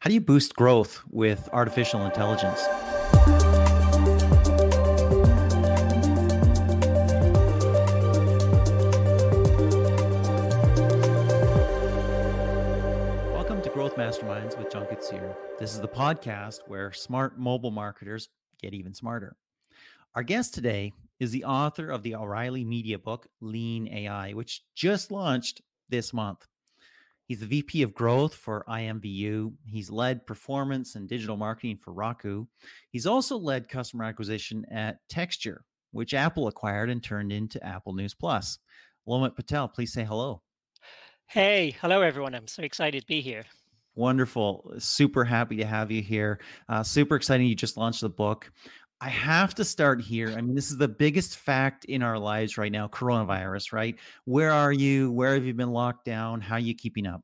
How do you boost growth with artificial intelligence? Welcome to Growth Masterminds with John Koetsier. This is the podcast where smart mobile marketers get even smarter. Our guest today is the author of the O'Reilly Media book, Lean AI, which just launched this month. He's the VP of Growth for IMVU. He's led performance and digital marketing for Roku. He's also led customer acquisition at Texture, which Apple acquired and turned into Apple News Plus. Lomit Patel, please say hello. Hey, hello everyone. I'm so excited to be here. Wonderful. Super happy to have you here. Uh, super exciting. You just launched the book. I have to start here. I mean, this is the biggest fact in our lives right now coronavirus, right? Where are you? Where have you been locked down? How are you keeping up?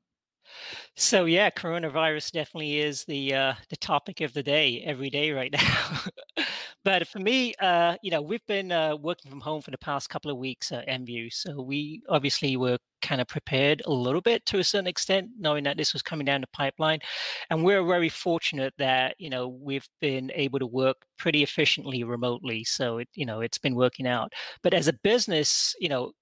So yeah, coronavirus definitely is the uh, the topic of the day every day right now. but for me, uh, you know, we've been uh, working from home for the past couple of weeks at IMVU, so we obviously were kind of prepared a little bit to a certain extent, knowing that this was coming down the pipeline, and we're very fortunate that you know we've been able to work pretty efficiently remotely. So it you know it's been working out. But as a business, you know,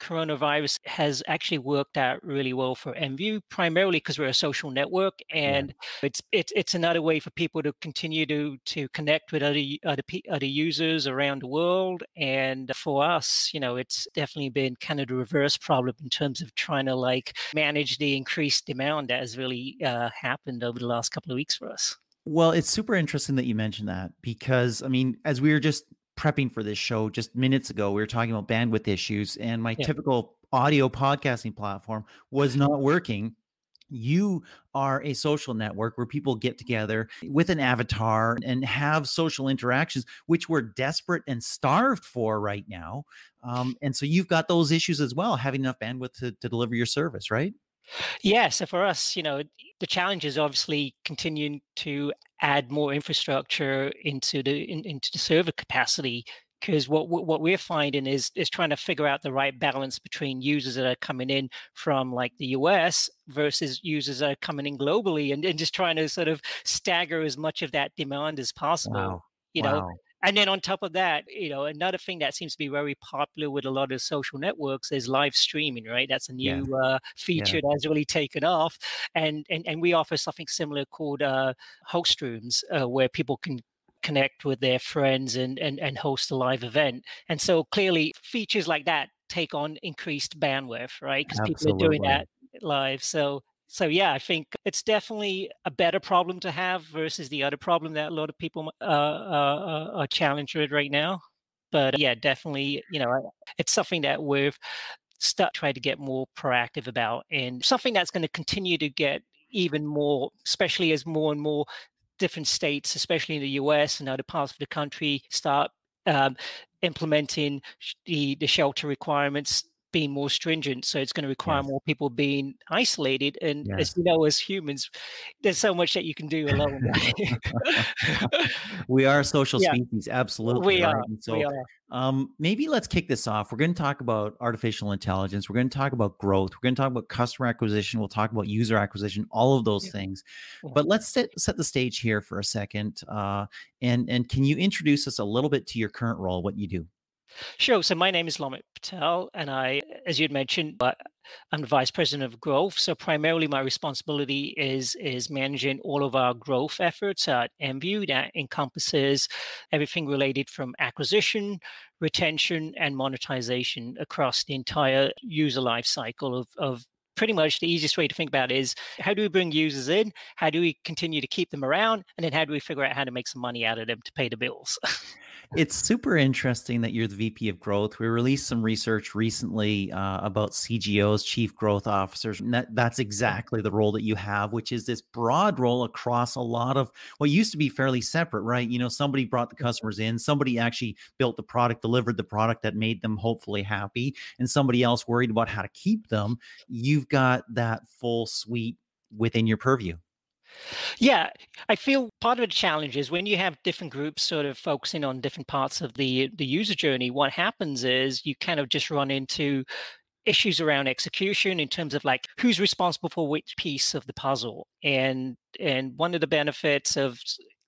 coronavirus has actually worked out really well for IMVU, primarily because we're a social network, and yeah. it's it's it's another way for people to continue to to connect with other other other users around the world. And for us, you know, it's definitely been kind of the reverse problem in terms of trying to like manage the increased demand that has really uh, happened over the last couple of weeks for us. Well, it's super interesting that you mentioned that because I mean, as we were just prepping for this show just minutes ago, we were talking about bandwidth issues, and my yeah. typical audio podcasting platform was not working. You are a social network where people get together with an avatar and have social interactions, which we're desperate and starved for right now. Um, and so you've got those issues as well, having enough bandwidth to, to deliver your service, right? Yeah. So for us, you know, the challenge is obviously continuing to add more infrastructure into the in, into the server capacity because what what we're finding is is trying to figure out the right balance between users that are coming in from like the US versus users that are coming in globally and, and just trying to sort of stagger as much of that demand as possible. Wow. You wow. know, and then on top of that, you know, another thing that seems to be very popular with a lot of social networks is live streaming, right? That's a new yeah. uh, feature yeah. that's really taken off, and and and we offer something similar called uh, host rooms, uh, where people can connect with their friends and and and host a live event. And so clearly, features like that take on increased bandwidth, right? Because people are doing that live. So so yeah, I think it's definitely a better problem to have versus the other problem that a lot of people uh, uh, are challenged with right now. But yeah, definitely, you know, it's something that we've start trying to get more proactive about, and something that's going to continue to get even more, especially as more and more different states, especially in the U.S. and other parts of the country, start um, implementing the the shelter requirements being more stringent. So it's going to require yes. more people being isolated. And yes. as you know, as humans, there's so much that you can do alone. we are social yeah. species, absolutely. We right? are. so, we are. Um, maybe let's kick this off. We're going to talk about artificial intelligence. We're going to talk about growth. We're going to talk about customer acquisition. We'll talk about user acquisition, all of those yeah. things. But let's set, set the stage here for a second. Uh, and and can you introduce us a little bit to your current role, what you do? Sure. So my name is Lomit Patel, and I, as you'd mentioned, uh, I'm the vice president of growth. So primarily, my responsibility is is managing all of our growth efforts uh, at IMVU. That encompasses everything related from acquisition, retention, and monetization across the entire user life cycle of of pretty much the easiest way to think about is how do we bring users in how do we continue to keep them around and then how do we figure out how to make some money out of them to pay the bills it's super interesting that you're the VP of growth. We released some research recently uh, about CGOs, chief growth officers. And that, that's exactly the role that you have, which is this broad role across a lot of what used to be fairly separate, right? You know, somebody brought the customers in, somebody actually built the product, delivered the product that made them hopefully happy, and somebody else worried about how to keep them. You've got that full suite within your purview. Yeah, I feel part of the challenge is when you have different groups sort of focusing on different parts of the the user journey. What happens is you kind of just run into issues around execution in terms of like who's responsible for which piece of the puzzle and and one of the benefits of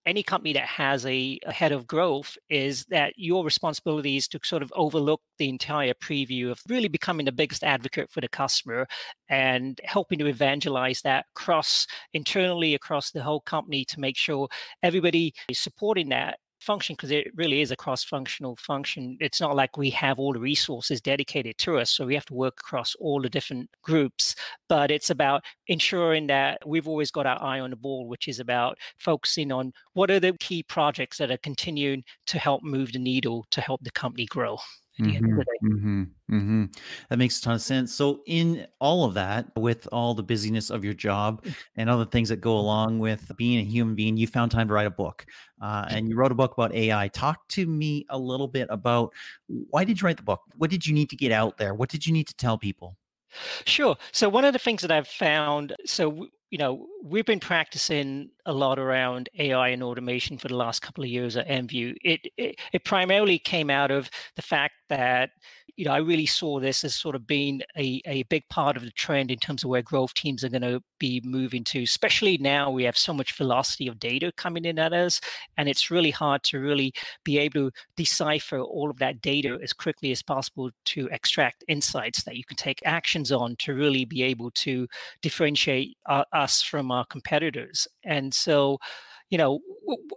any company that has a, a, head of growth is that your responsibility is to sort of overlook the entire preview of really becoming the biggest advocate for the customer and helping to evangelize that across internally across the whole company to make sure everybody is supporting that function because it really is a cross-functional function. It's not like we have all the resources dedicated to us, so we have to work across all the different groups. But it's about ensuring that we've always got our eye on the ball, which is about focusing on what are the key projects that are continuing to help move the needle to help the company grow. Mm-hmm, mm-hmm, mm-hmm. That makes a ton of sense. So, in all of that, with all the busyness of your job mm. and other things that go along with being a human being, you found time to write a book. Uh, and you wrote a book about AI. Talk to me a little bit about why did you write the book? What did you need to get out there? What did you need to tell people? Sure. So, one of the things that I've found, so you know, we've been practicing a lot around AI and automation for the last couple of years at IMVU. It, it, it primarily came out of the fact that you know I really saw this as sort of being a, a big part of the trend in terms of where growth teams are going to be moving to. Especially now we have so much velocity of data coming in at us, and it's really hard to really be able to decipher all of that data as quickly as possible to extract insights that you can take actions on to really be able to differentiate uh, us from our competitors. And so, you know,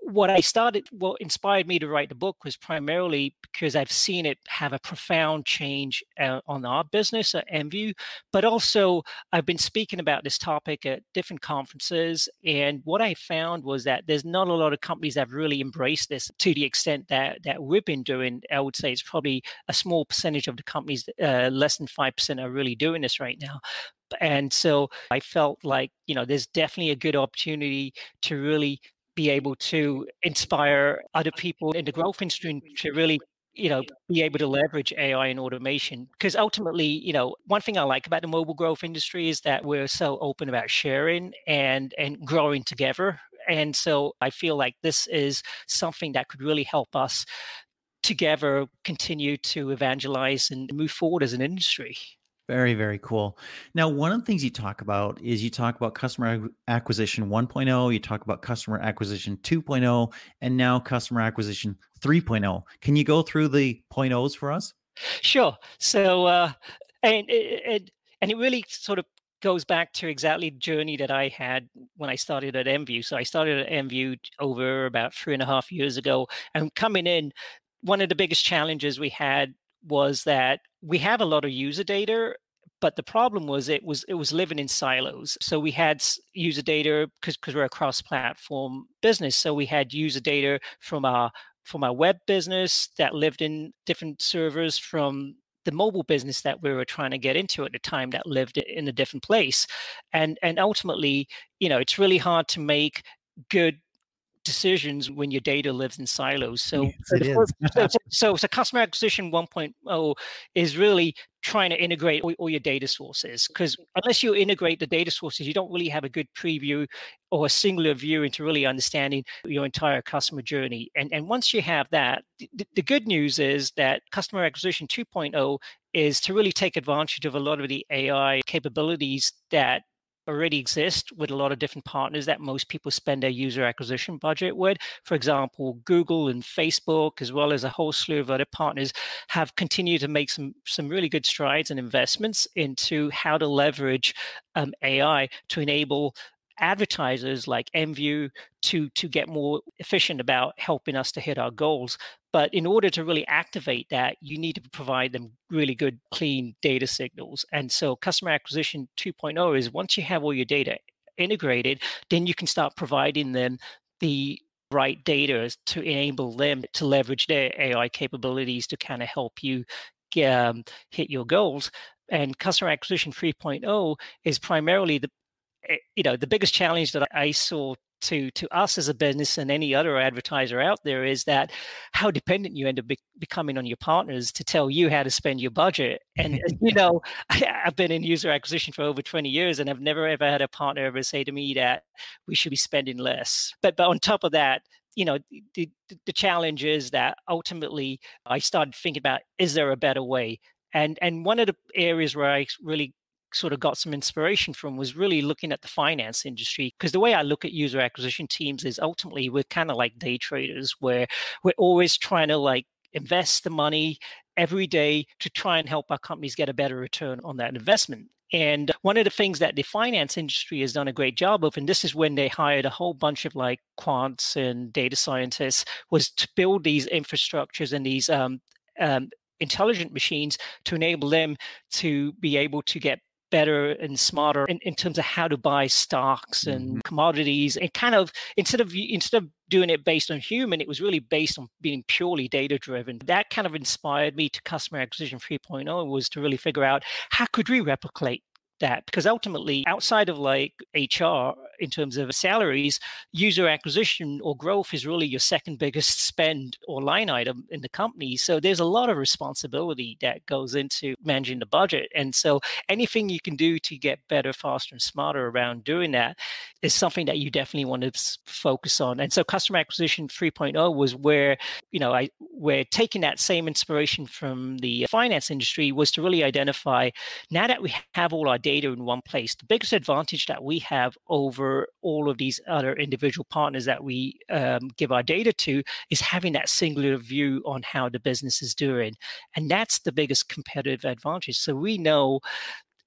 what I started, what inspired me to write the book was primarily because I've seen it have a profound change uh, on our business at IMVU, but also I've been speaking about this topic at different conferences. And what I found was that there's not a lot of companies that have really embraced this to the extent that, that we've been doing. I would say it's probably a small percentage of the companies, uh, less than 5% are really doing this right now and so i felt like you know there's definitely a good opportunity to really be able to inspire other people in the growth industry to really you know be able to leverage ai and automation. Because ultimately you know one thing i like about the mobile growth industry is that we're so open about sharing and and growing together. And so i feel like this is something that could really help us together continue to evangelize and move forward as an industry very, very cool. Now, one of the things you talk about is you talk about customer acquisition 1.0, you talk about customer acquisition 2.0, and now customer acquisition 3.0. Can you go through the point O's for us? Sure. So, uh, and it, and it really sort of goes back to exactly the journey that I had when I started at IMVU. So I started at IMVU over about three and a half years ago, and coming in, one of the biggest challenges we had was that we have a lot of user data but the problem was it was it was living in silos. So we had user data because we're a cross platform business. So we had user data from our from our web business that lived in different servers from the mobile business that we were trying to get into at the time that lived in a different place. And and ultimately you know it's really hard to make good decisions when your data lives in silos. So, yes, so, so, so, customer acquisition 1.0 is really trying to integrate all, all your data sources because unless you integrate the data sources, you don't really have a good preview or a singular view into really understanding your entire customer journey. And, and once you have that, the, the good news is that customer acquisition 2.0 is to really take advantage of a lot of the AI capabilities that already exist with a lot of different partners that most people spend their user acquisition budget with. For example, Google and Facebook, as well as a whole slew of other partners, have continued to make some some really good strides and investments into how to leverage um, AI to enable advertisers like IMVU to to get more efficient about helping us to hit our goals. But in order to really activate that, you need to provide them really good, clean data signals. And so customer acquisition 2.0 is once you have all your data integrated, then you can start providing them the right data to enable them to leverage their AI capabilities to kind of help you um, hit your goals. And customer acquisition 3.0 is primarily the Eh, you know the biggest challenge that i saw to to us as a business and any other advertiser out there is that how dependent you end up be- becoming on your partners to tell you how to spend your budget. And you know I, have been in user acquisition for over 20 years and i've never ever had a partner ever say to me that we should be spending less. But but on top of that you know the, the challenge is that ultimately i started thinking about is there a better way? And and one of the areas where I really sort of got some inspiration from was really looking at the finance industry because the way I look at user acquisition teams is ultimately we're kind of like day traders where we're always trying to like invest the money every day to try and help our companies get a better return on that investment. And one of the things that the finance industry has done a great job of, and this is when they hired a whole bunch of like quants and data scientists, was to build these infrastructures and these um, um, intelligent machines to enable them to be able to get better and smarter in, in terms of how to buy stocks and mm-hmm. commodities and kind of instead of instead of doing it based on human it was really based on being purely data driven that kind of inspired me to customer acquisition 3.0 was to really figure out how could we replicate that because ultimately outside of like hr in terms of salaries user acquisition or growth is really your second biggest spend or line item in the company so there's a lot of responsibility that goes into managing the budget and so anything you can do to get better faster and smarter around doing that is something that you definitely want to focus on and so customer acquisition 3.0 was where you know i we're taking that same inspiration from the finance industry was to really identify now that we have all our data in one place. The biggest advantage that we have over all of these other individual partners that we um, give our data to is having that singular view on how the business is doing. And that's the biggest competitive advantage. So we know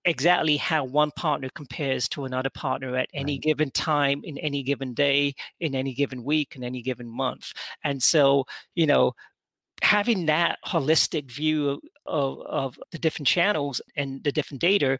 exactly how one partner compares to another partner at any right. given time in any given day in any given week in any given month and so you know having that holistic view of, of the different channels and the different data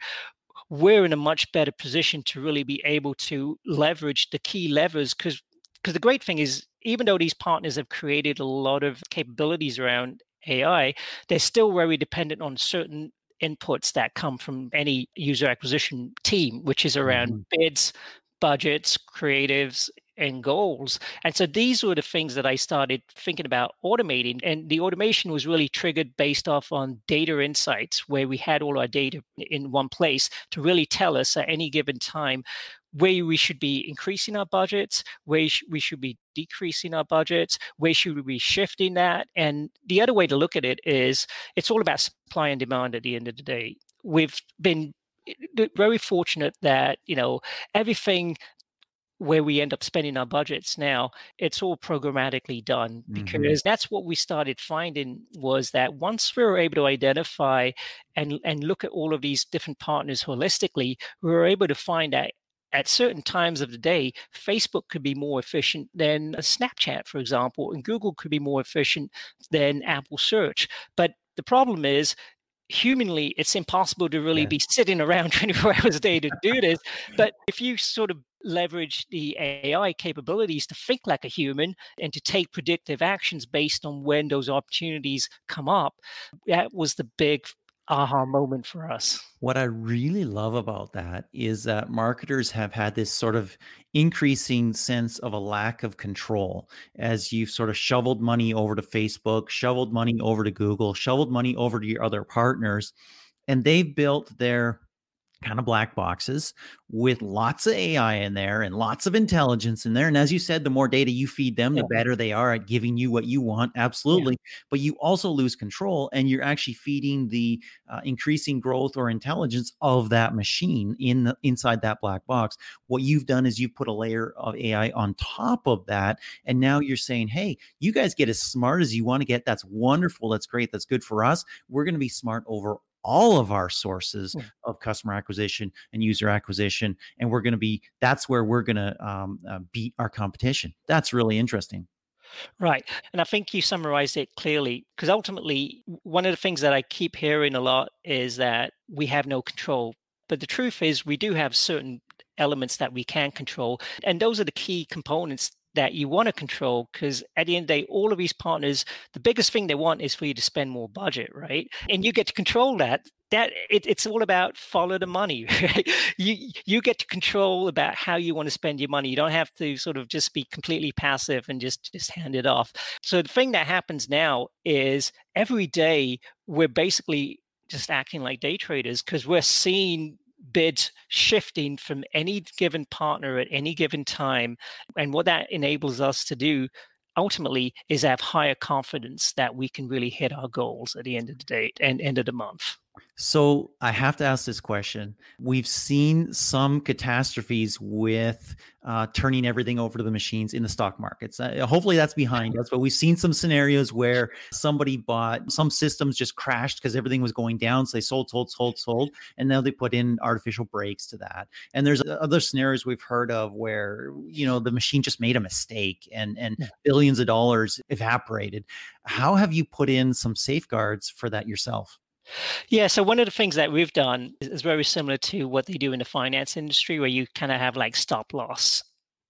we're in a much better position to really be able to leverage the key levers because because the great thing is even though these partners have created a lot of capabilities around AI, they're still very dependent on certain inputs that come from any user acquisition team, which is around mm-hmm. bids, budgets, creatives, and goals. And so these were the things that I started thinking about automating. And the automation was really triggered based off on data insights, where we had all our data in one place to really tell us at any given time where we should be increasing our budgets, where we should be decreasing our budgets, where should we be shifting that. And the other way to look at it is it's all about supply and demand at the end of the day. We've been eh, very fortunate that you know everything where we end up spending our budgets now it's all programmatically done because mm-hmm. that's what we started finding was that once we were able to identify and and look at all of these different partners holistically we were able to find that at certain times of the day facebook could be more efficient than snapchat for example and google could be more efficient than apple search but the problem is humanly it's impossible to really yeah. be sitting around 24 hours a day to do this but if you sort of leverage the AI capabilities to think like a human and to take predictive actions based on when those opportunities come up, that was the big aha moment for us. What I really love about that is that marketers have had this sort of increasing sense of a lack of control as you've sort of shoveled money over to Facebook, shoveled money over to Google, shoveled money over to your other partners, and they've built their kind of black boxes with lots of AI in there and lots of intelligence in there. And as you said, the more data you feed them, yeah. the better they are at giving you what you want. Absolutely. Yeah. But you also lose control and you're actually feeding the uh, increasing growth or intelligence of that machine in the, inside that black box. What you've done is you've put a layer of AI on top of that. And now you're saying, hey, you guys get as smart as you want to get. That's wonderful. That's great. That's good for us. We're going to be smart over all of our sources mm. of customer acquisition and user acquisition and we're going to be that's where we're going to um, uh, beat our competition that's really interesting Right. And I think you summarized it clearly because ultimately, one of the things that I keep hearing a lot is that we have no control. But the truth is, we do have certain elements that we can control. And those are the key components that you want to control because at the end of the day, all of these partners, the biggest thing they want is for you to spend more budget, right? And you get to control that. That it, it's all about follow the money. Right? You you get to control about how you want to spend your money. You don't have to sort of just be completely passive and just just hand it off. So the thing that happens now is every day we're basically just acting like day traders because we're seeing bids shifting from any given partner at any given time. And what that enables us to do ultimately is have higher confidence that we can really hit our goals at the end of the day and end of the month. So I have to ask this question. We've seen some catastrophes with uh, turning everything over to the machines in the stock markets. Uh, hopefully that's behind us, but we've seen some scenarios where somebody bought some systems just crashed because everything was going down. So they sold, sold, sold, sold, and now they put in artificial brakes to that. And there's other scenarios we've heard of where you know the machine just made a mistake and and yeah. billions of dollars evaporated. How have you put in some safeguards for that yourself? Yeah, so one of the things that we've done is very similar to what they do in the finance industry, where you kind of have like stop loss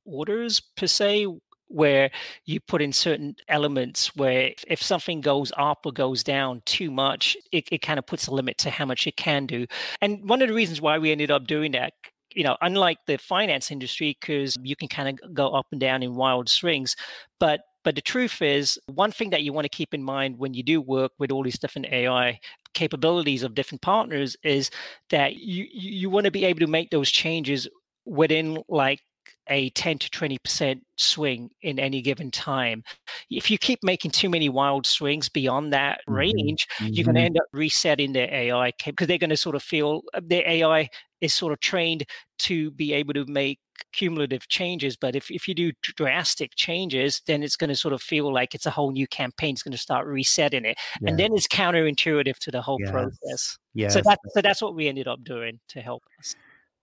orders per se, where you put in certain elements where if something goes up or goes down too much, it, it kind of puts a limit to how much it can do. And one of the reasons why we ended up doing that you know, unlike the finance industry, because you can kind of go up and down in wild swings, but but the truth is, one thing that you want to keep in mind when you do work with all these different AI capabilities of different partners is that you you want to be able to make those changes within like a 10 to 20% swing in any given time. If you keep making too many wild swings beyond that mm-hmm. range, mm-hmm. you're going to end up resetting their AI because they're going to sort of feel uh, their AI is sort of trained to be able to make cumulative changes. But if, if you do drastic changes, then it's going to sort of feel like it's a whole new campaign. It's going to start resetting it. Yeah. And then it's counterintuitive to the whole yes. process. Yes. So, that, so that's what we ended up doing to help us.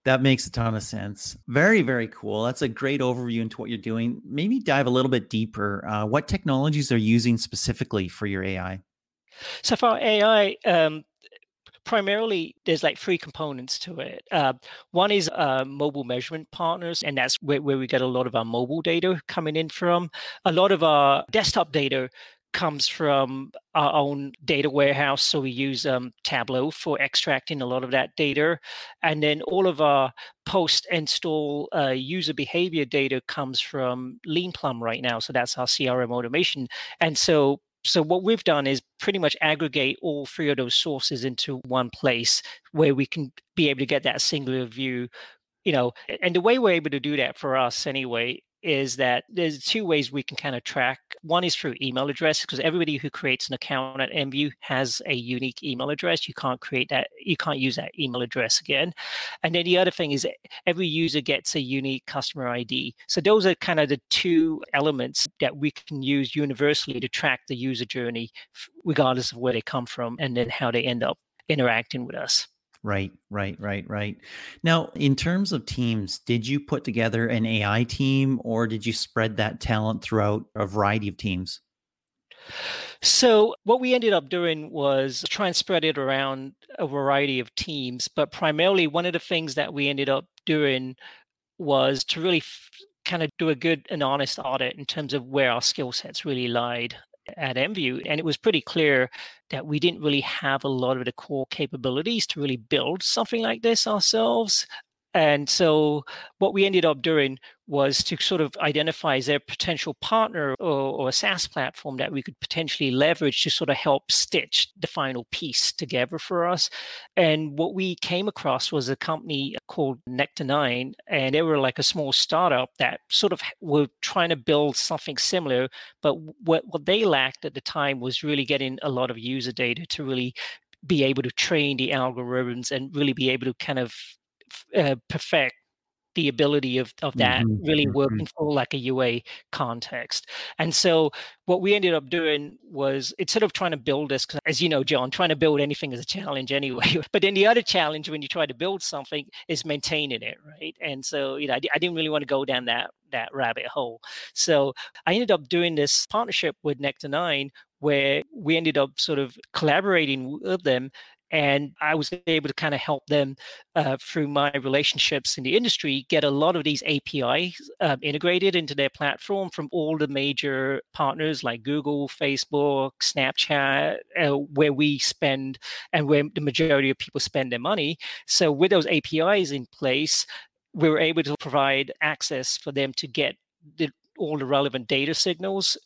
That makes a ton of sense. Very, very cool. That's a great overview into what you're doing. Maybe dive a little bit deeper. Uh, what technologies are you using specifically for your AI? So for AI, um, primarily there's like three components to it. Uh, one is uh, mobile measurement partners, and that's where, where we get a lot of our mobile data coming in from. A lot of our desktop data comes from our own data warehouse. So we use um, Tableau for extracting a lot of that data. And then all of our post install uh, user behavior data comes from Leanplum right now. So that's our CRM automation. And so so what we've done is pretty much aggregate all three of those sources into one place where we can be able to get that singular view you know and the way we're able to do that for us anyway is that there's two ways we can kind of track. One is through email address because everybody who creates an account at IMVU has a unique email address. You can't create that, you can't use that email address again. And then the other thing is every user gets a unique customer ID. So those are kind of the two elements that we can use universally to track the user journey, regardless of where they come from and then how they end up interacting with us. Right, right, right, right. Now, in terms of teams, did you put together an AI team or did you spread that talent throughout a variety of teams? So, what we ended up doing was try and spread it around a variety of teams. But primarily, one of the things that we ended up doing was to really f- kind of do a good and honest audit in terms of where our skill sets really lied at IMVU. And it was pretty clear that we didn't really have a lot of the core capabilities to really build something like this ourselves. And so what we ended up doing was to sort of identify as a potential partner or, or, a SaaS platform that we could potentially leverage to sort of help stitch the final piece together for us. And what we came across was a company called Nectar9, and they were like a small startup that sort of were trying to build something similar. But what, what they lacked at the time was really getting a lot of user data to really be able to train the algorithms and really be able to kind of uh, perfect the ability of, of that mm-hmm. really mm-hmm. working for like a UA context. And so what we ended up doing was instead of trying to build this, because as you know, John, trying to build anything is a challenge anyway. but then the other challenge when you try to build something is maintaining it, right? And so, you know, I, I didn't really want to go down that that rabbit hole. So I ended up doing this partnership with Nectar9 where we ended up sort of collaborating with them and I was able to kind of help them uh, through my relationships in the industry get a lot of these APIs um, integrated into their platform from all the major partners like Google, Facebook, Snapchat, uh, where we spend and where the majority of people spend their money. So, with those APIs in place, we were able to provide access for them to get the, all the relevant data signals.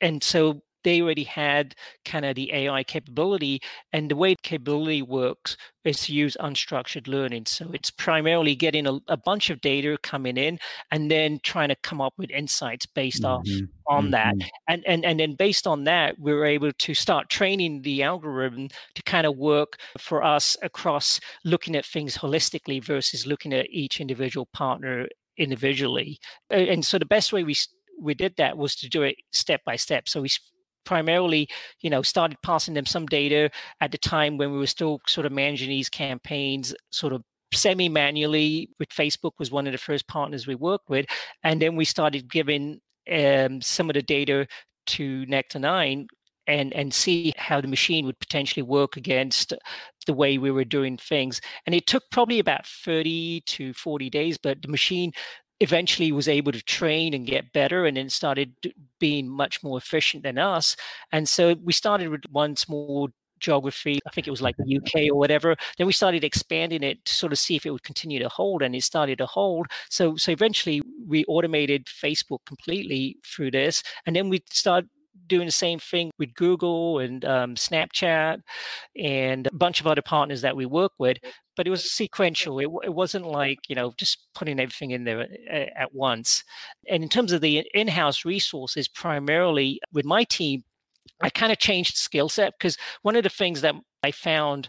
And so they already had kind of the AI capability. And the way capability works is to use unstructured learning. So it's primarily getting a, a bunch of data coming in and then trying to come up with insights based mm-hmm. off on mm-hmm. that. And, and and then based on that, we're able to start training the algorithm to kind of work for us across looking at things holistically versus looking at each individual partner individually. And so the best way we we did that was to do it step by step. So we primarily, you know, started passing them some data at the time when we were still sort of managing these campaigns, sort of semi-manually. With Facebook was one of the first partners we worked with, and then we started giving um, some of the data to Nectar9 and and see how the machine would potentially work against the way we were doing things. And it took probably about 30 to 40 days, but the machine eventually was able to train and get better and then started being much more efficient than us. And so we started with one small geography. I think it was like the UK or whatever. Then we started expanding it to sort of see if it would continue to hold, and it started to hold. So so eventually we automated Facebook completely through this, and then we started doing the same thing with Google and um, Snapchat and a bunch of other partners that we work with. But it was sequential. It, it wasn't like you know just putting everything in there at, at once. And in terms of the in-house resources, primarily with my team, I kind of changed skill set because one of the things that I found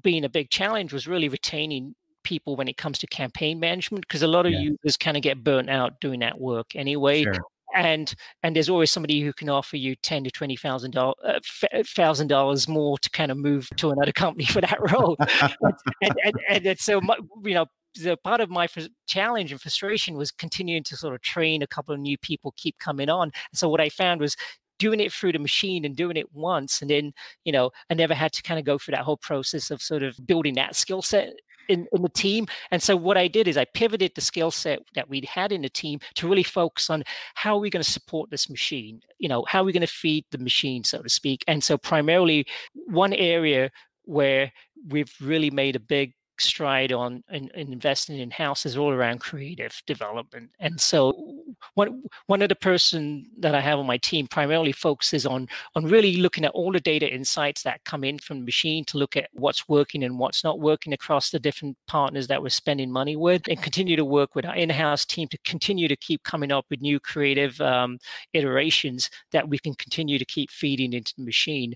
being a big challenge was really retaining people when it comes to campaign management because a lot of yeah. users kind of get burnt out doing that work anyway sure and and there's always somebody who can offer you ten to twenty thousand dollars uh, thousand dollars more to kind of move to another company for that role, and, and, and, and, so you know. The part of my challenge and frustration was continuing to sort of train a couple of new people, keep coming on. And so what I found was doing it through the machine and doing it once and then you know i never had to kind of go through that whole process of sort of building that skill set in, in the team. And so what I did is I pivoted the skill set that we'd had in the team to really focus on how are we going to support this machine? You know, how are we going to feed the machine, so to speak? And so primarily one area where we've really made a big stride on in, in investing in houses all around creative development. And so one one of the person that I have on my team primarily focuses on on really looking at all the data insights that come in from the machine to look at what's working and what's not working across the different partners that we're spending money with and continue to work with our in-house team to continue to keep coming up with new creative um, iterations that we can continue to keep feeding into the machine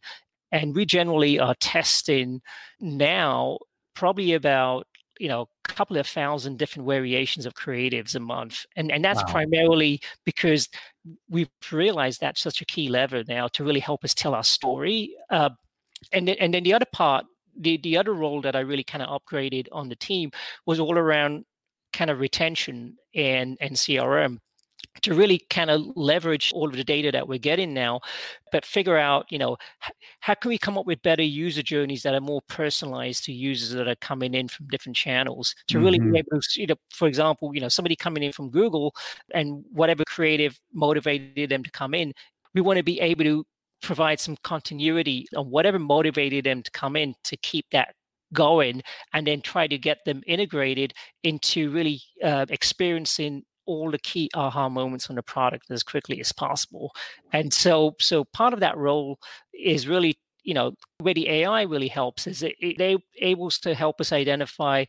and we generally are testing now probably about you know a couple of thousand different variations of creatives a month and and that's wow. primarily because we've realized that's such a key lever now to really help us tell our story uh, and and then the other part the the other role that i really kind of upgraded on the team was all around kind of retention and and crm to really kind of leverage all of the data that we're getting now but figure out you know how can we come up with better user journeys that are more personalized to users that are coming in from different channels to really mm-hmm. be able to you know for example you know somebody coming in from google and whatever creative motivated them to come in we want to be able to provide some continuity on whatever motivated them to come in to keep that going and then try to get them integrated into really uh, experiencing all the key aha moments on the product as quickly as possible. And so, so part of that role is really you know where the ai really helps is it, it they able to help us identify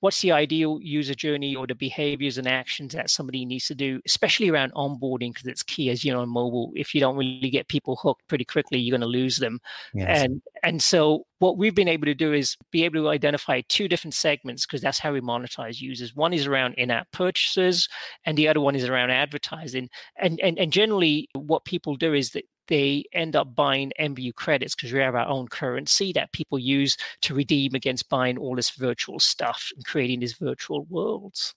what's the ideal user journey or the behaviors and actions that somebody needs to do especially around onboarding because it's key as you know on mobile if you don't really get people hooked pretty quickly you're going to lose them. Yes. and and so what we've been able to do is be able to identify two different segments because that's how we monetize users. One is around in-app purchases and the other one is around advertising. And and, and generally what people do is that they end up buying IMVU credits because we have our own currency that people use to redeem against buying all this virtual stuff and creating these virtual worlds.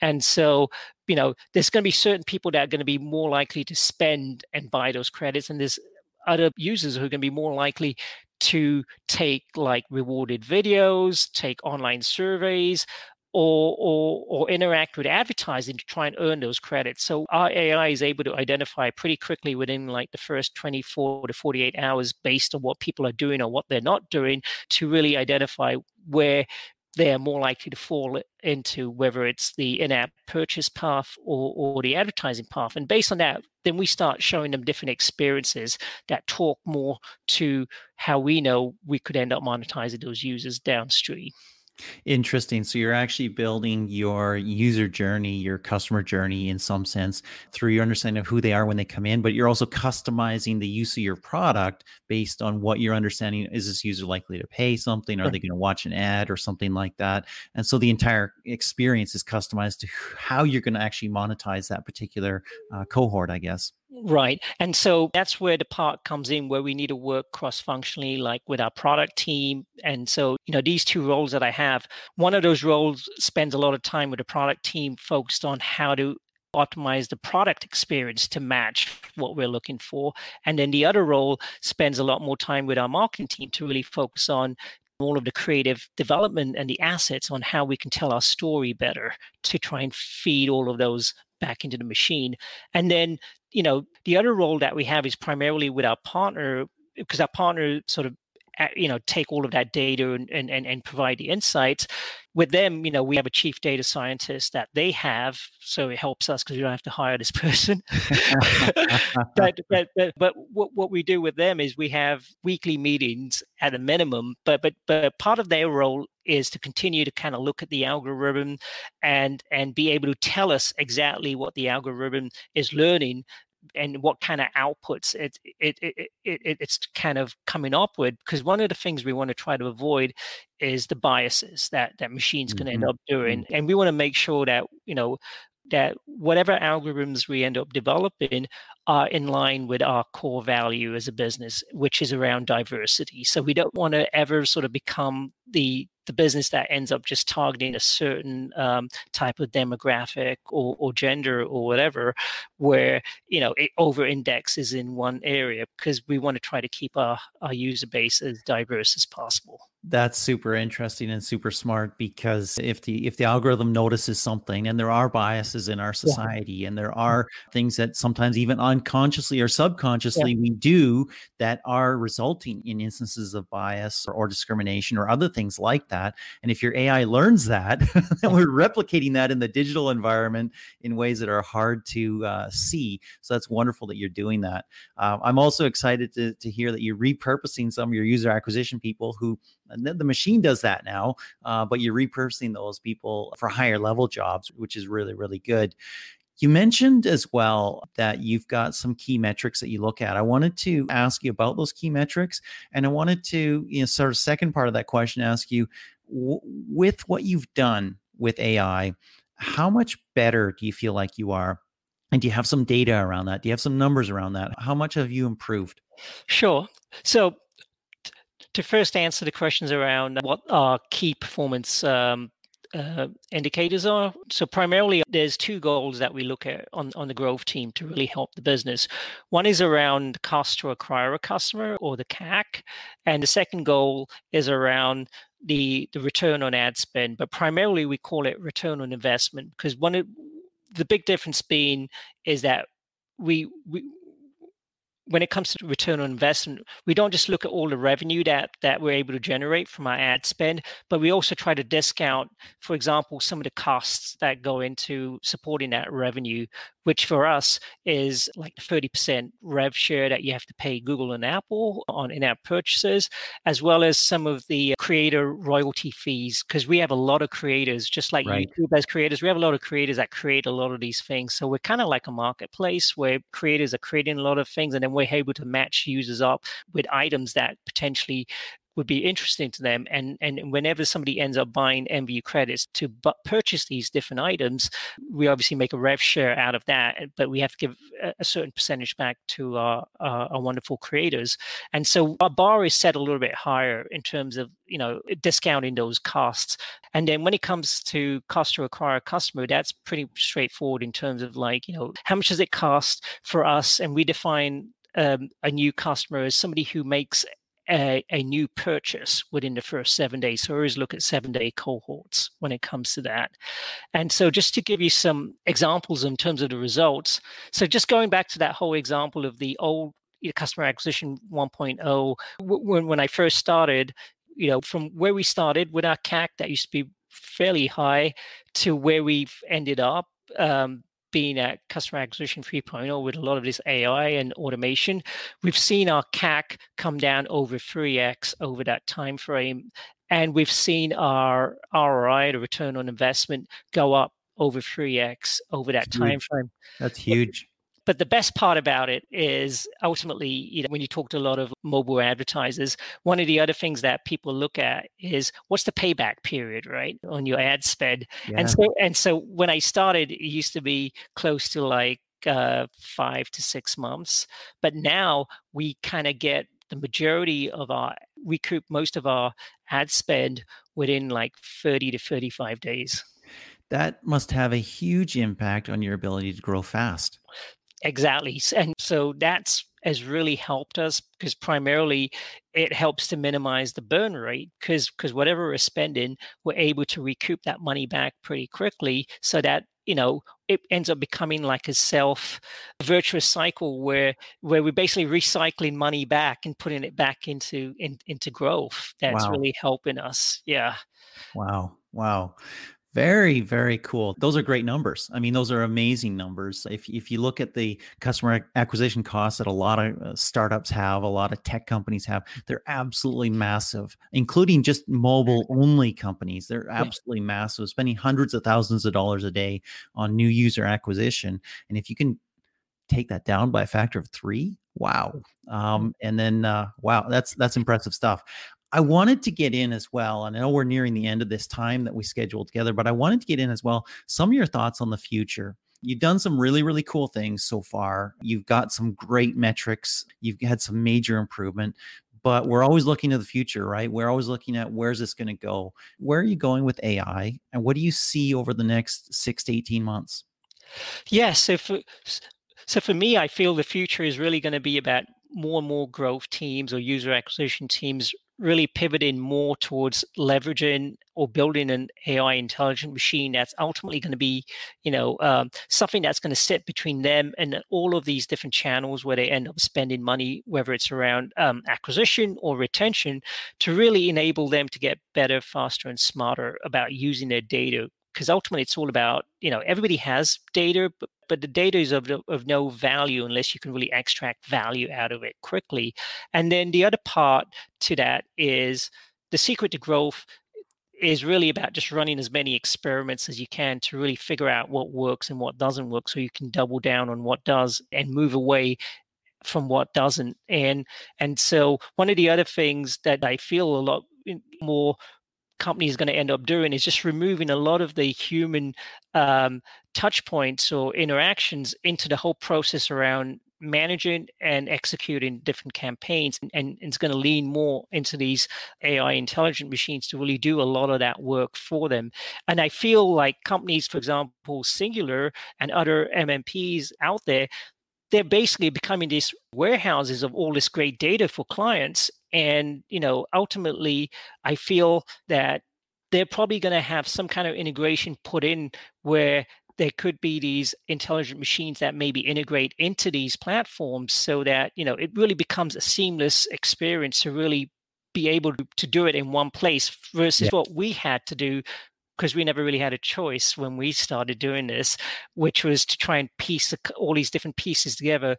And so, you know, there's going to be certain people that are going to be more likely to spend and buy those credits, and there's other users who are going to be more likely to take like rewarded videos, take online surveys, or, or, or interact with advertising to try and earn those credits. So our AI is able to identify pretty quickly within like the first 24 to 48 hours based on what people are doing or what they're not doing to really identify where they are more likely to fall into whether it's the in-app purchase path or, or the advertising path. And based on that, then we start showing them different experiences that talk more to how we know we could end up monetizing those users downstream. Interesting. So you're actually building your user journey, your customer journey in some sense through your understanding of who they are when they come in, but you're also customizing the use of your product based on what you're understanding. Is this user likely to pay something? Are they going to watch an ad or something like that? And so the entire experience is customized to how you're going to actually monetize that particular uh, cohort, I guess. Right. And so that's where the part comes in where we need to work cross functionally, like with our product team. And so, you know, these two roles that I have, one of those roles spends a lot of time with the product team focused on how to optimize the product experience to match what we're looking for. And then the other role spends a lot more time with our marketing team to really focus on all of the creative development and the assets on how we can tell our story better to try and feed all of those back into the machine. And then, you know, the other role that we have is primarily with our partner, because our partner sort of you know take all of that data and, and and provide the insights. With them you know we have a chief data scientist that they have so it helps us because we don't have to hire this person. But, but, but but what, what we do with them is we have weekly meetings at a minimum but but but part of their role is to continue to kind of look at the algorithm and and be able to tell us exactly what the algorithm is learning and what kind of outputs it, it, it, it, it's kind of coming up with because one of the things we want to try to avoid is the biases that that machines can mm-hmm. end up doing mm-hmm. and we want to make sure that you know that whatever algorithms we end up developing are in line with our core value as a business, which is around diversity. So we don't want to ever sort of become the the business that ends up just targeting a certain um, type of demographic or, or gender or whatever, where you know it over indexes in one area because we want to try to keep our, our user base as diverse as possible that's super interesting and super smart because if the if the algorithm notices something and there are biases in our society yeah. and there are things that sometimes even unconsciously or subconsciously yeah. we do that are resulting in instances of bias or, or, discrimination or other things like that and if your ai learns that then we're replicating that in the digital environment in ways that are hard to uh, see so that's wonderful that you're doing that uh, i'm also excited to, to hear that you're repurposing some of your user acquisition people who the machine does that now, uh, but you're repurposing those people for higher level jobs, which is really, really good. You mentioned as well that you've got some key metrics that you look at. I wanted to ask you about those key metrics, and I wanted to, you know, sort of second part of that question, ask you w- with what you've done with AI, how much better do you feel like you are? And do you have some data around that? Do you have some numbers around that? How much have you improved? Sure. So to first answer the questions around what our key performance um, uh, indicators are. So primarily, there's two goals that we look at on, on the growth team to really help the business. One is around cost to acquire a customer or the CAC, and the second goal is around the the return on ad spend. But primarily, we call it return on investment because one of the big difference being is that we we when it comes to return on investment, we don't just look at all the revenue that that we're able to generate from our ad spend, but we also try to discount, for example, some of the costs that go into supporting that revenue, which for us is like the 30% rev share that you have to pay Google and Apple on in-app purchases, as well as some of the uh, creator royalty fees, because we have a lot of creators, just like right. YouTube as creators, we have a lot of creators that create a lot of these things. So we're kind of like a marketplace where creators are creating a lot of things and then we're able to match users up with items that potentially would be interesting to them. And and whenever somebody ends up buying IMVU credits to bu- purchase these different items, we obviously make a rev share out of that, but we have to give a, a certain percentage back to our, our, our wonderful creators. And so our bar is set a little bit higher in terms of you know discounting those costs. And then when it comes to cost to acquire a customer, that's pretty straightforward in terms of like you know how much does it cost for us, and we define um, a new customer as somebody who makes a, a, new purchase within the first seven days. So always look at seven day cohorts when it comes to that. And so just to give you some examples in terms of the results. So just going back to that whole example of the old customer acquisition 1.0, when, when I first started, you know, from where we started with our CAC that used to be fairly high to where we've ended up. Um, being at customer acquisition 3.0 with a lot of this AI and automation, we've seen our CAC come down over 3x over that time frame, and we've seen our ROI, the return on investment, go up over 3x over that time frame. That's huge. But the best part about it is ultimately, you know, when you talk to a lot of mobile advertisers, one of the other things that people look at is what's the payback period, right, on your ad spend. Yeah. And so, and so when I started, it used to be close to like uh, five to six months, but now we kind of get the majority of our recoup most of our ad spend within like 30 to 35 days that must have a huge impact on your ability to grow fast Exactly. And so that's has really helped us because primarily it helps to minimize the burn rate because because whatever we're spending, we're able to recoup that money back pretty quickly so that you know it ends up becoming like a self virtuous cycle where where we're basically recycling money back and putting it back into in, into growth that's wow. really helping us yeah wow wow very, very cool. Those are great numbers. I mean, those are amazing numbers. If, if you look at the customer acquisition costs that a lot of uh, startups have, a lot of tech companies have, they're absolutely massive, including just mobile only companies. They're absolutely massive, spending hundreds of thousands of dollars a day on new user acquisition. And if you can take that down by a factor of three, wow. Um, and then, uh, wow, that's that's impressive stuff. I wanted to get in as well, and I know we're nearing the end of this time that we scheduled together, but I wanted to get in as well some of your thoughts on the future. You've done some really, really cool things so far. You've got some great metrics. You've had some major improvement, but we're always looking to the future, right? We're always looking at where's this going to go? Where are you going with AI? And what do you see over the next six to 18 months? Yes. Yeah, so for, so for me, I feel the future is really going to be about more and more growth teams or user acquisition teams really pivoting more towards leveraging or building an AI intelligent machine that's ultimately going to be, you know, um, something that's going to sit between them and all of these different channels where they end up spending money, whether it's around um, acquisition or retention, to really enable them to get better, faster, and smarter about using their data because ultimately it's all about you know everybody has data but, but the data is of, of no value unless you can really extract value out of it quickly. And then the other part to that is the secret to growth is really about just running as many experiments as you can to really figure out what works and what doesn't work so you can double down on what does and move away from what doesn't. And and so one of the other things that i feel a lot more company is going to end up doing is just removing a lot of the human um, touch points or interactions into the whole process around managing and executing different campaigns. And, and it's going to lean more into these ai intelligent machines to really do a lot of that work for them. And i feel like companies for example Singular and other MMPs out there they're basically becoming these warehouses of all this great data for clients and you know ultimately i feel that they're probably going to have some kind of integration put in where there could be these intelligent machines that maybe integrate into these platforms so that you know it really becomes a seamless experience to really be able to, to do it in one place versus yeah. what we had to do because we never really had a choice when we started doing this, which was to try and piece all these different pieces together.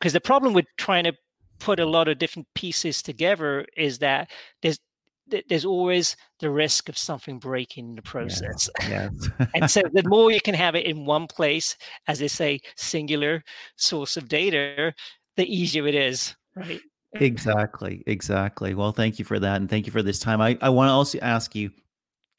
Because the problem with trying to put a lot of different pieces together is that there's there's always the risk of something breaking in the process. Yeah. and so the more you can have it in one place, as they say, singular source of data, the easier it is, right? Exactly, exactly. Well, thank you for that. And thank you for this time. I, I want to also ask you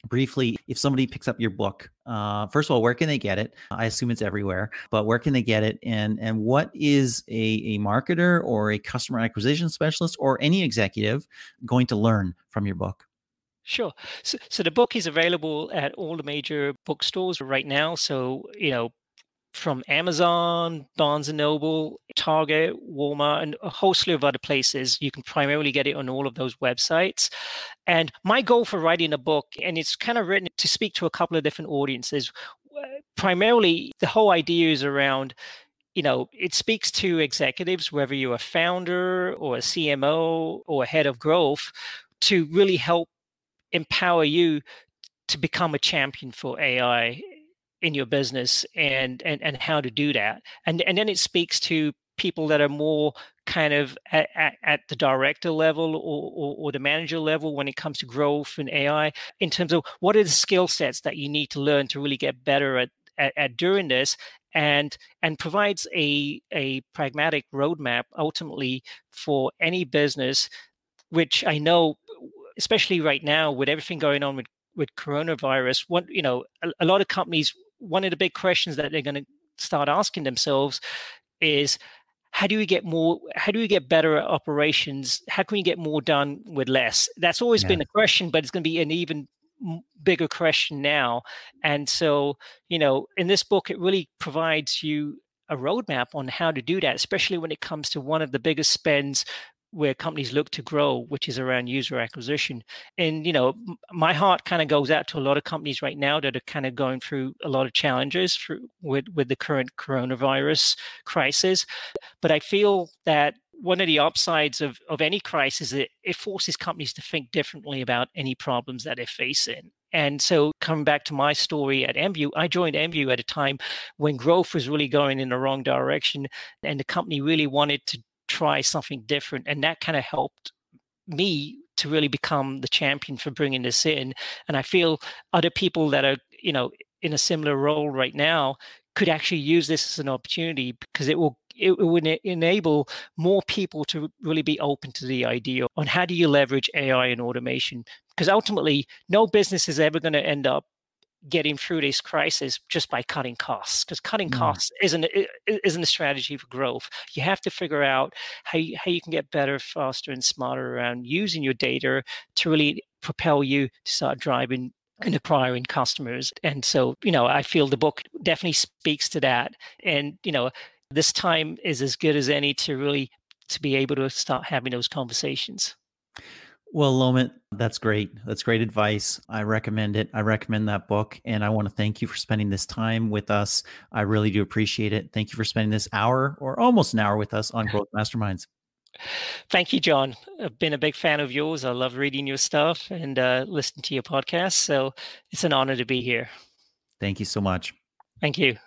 briefly if somebody picks up your book uh, first of all where can they get it i assume it's everywhere but where can they get it and and what is a, a marketer or a customer acquisition specialist or any executive going to learn from your book Sure. So, so the book is available at all the major bookstores right now. So, you know, from Amazon, Barnes and Noble, Target, Walmart, and a whole slew of other places. You can primarily get it on all of those websites. And my goal for writing a book, and it's kind of written to speak to a couple of different audiences. Uh, primarily, the whole idea is around you know, it speaks to executives, whether you're a founder or a CMO or a head of growth, to really help empower you to become a champion for AI in your business and and and how to do that. And and then it speaks to people that are more kind of at, at, at the director level or, or, or, the manager level when it comes to growth and AI in terms of what are the skill sets that you need to learn to really get better at, at, at doing this and and provides a a pragmatic roadmap ultimately for any business which I know especially right now with everything going on with with coronavirus one you know a, a lot of companies one of the big questions that they're going to start asking themselves is how do we get more how do we get better at operations? How can we get more done with less? That's always yeah. been a question but it's going to be an even bigger question now. And so you know in this book it really provides you a roadmap on how to do that especially when it comes to one of the biggest spends where companies look to grow, which is around user acquisition. And you know, my heart kind of goes out to a lot of companies right now that are kind of going through a lot of challenges for, with with the current coronavirus crisis. But I feel that one of the upsides of, of any crisis is it, forces companies to think differently about any problems that they're facing. And so, coming back to my story at IMVU, I joined IMVU at a time when growth was really going in the wrong direction, and the company really wanted to try something different. And that kind of helped me to really become the champion for bringing this in. And I feel other people that are, you know, in a similar role right now could actually use this as an opportunity because it will it would enable more people to really be open to the idea on how do you leverage AI and automation because ultimately no business is ever going to end up getting through this crisis just by cutting costs because cutting mm. costs isn't isn't a strategy for growth. You have to figure out how you, how you can get better faster and smarter around using your data to really propel you to start driving and acquiring customers. And so you know i feel the book definitely speaks to that. And you know this time is as good as any to really to be able to start having those conversations well, Lomit, that's great. That's great advice. I recommend it. I recommend that book. And I want to thank you for spending this time with us. I really do appreciate it. Thank you for spending this hour or almost an hour with us on Growth Masterminds. Thank you, John. I've been a big fan of yours. I love reading your stuff and uh, listening to your podcast. So it's an honor to be here. Thank you so much. Thank you.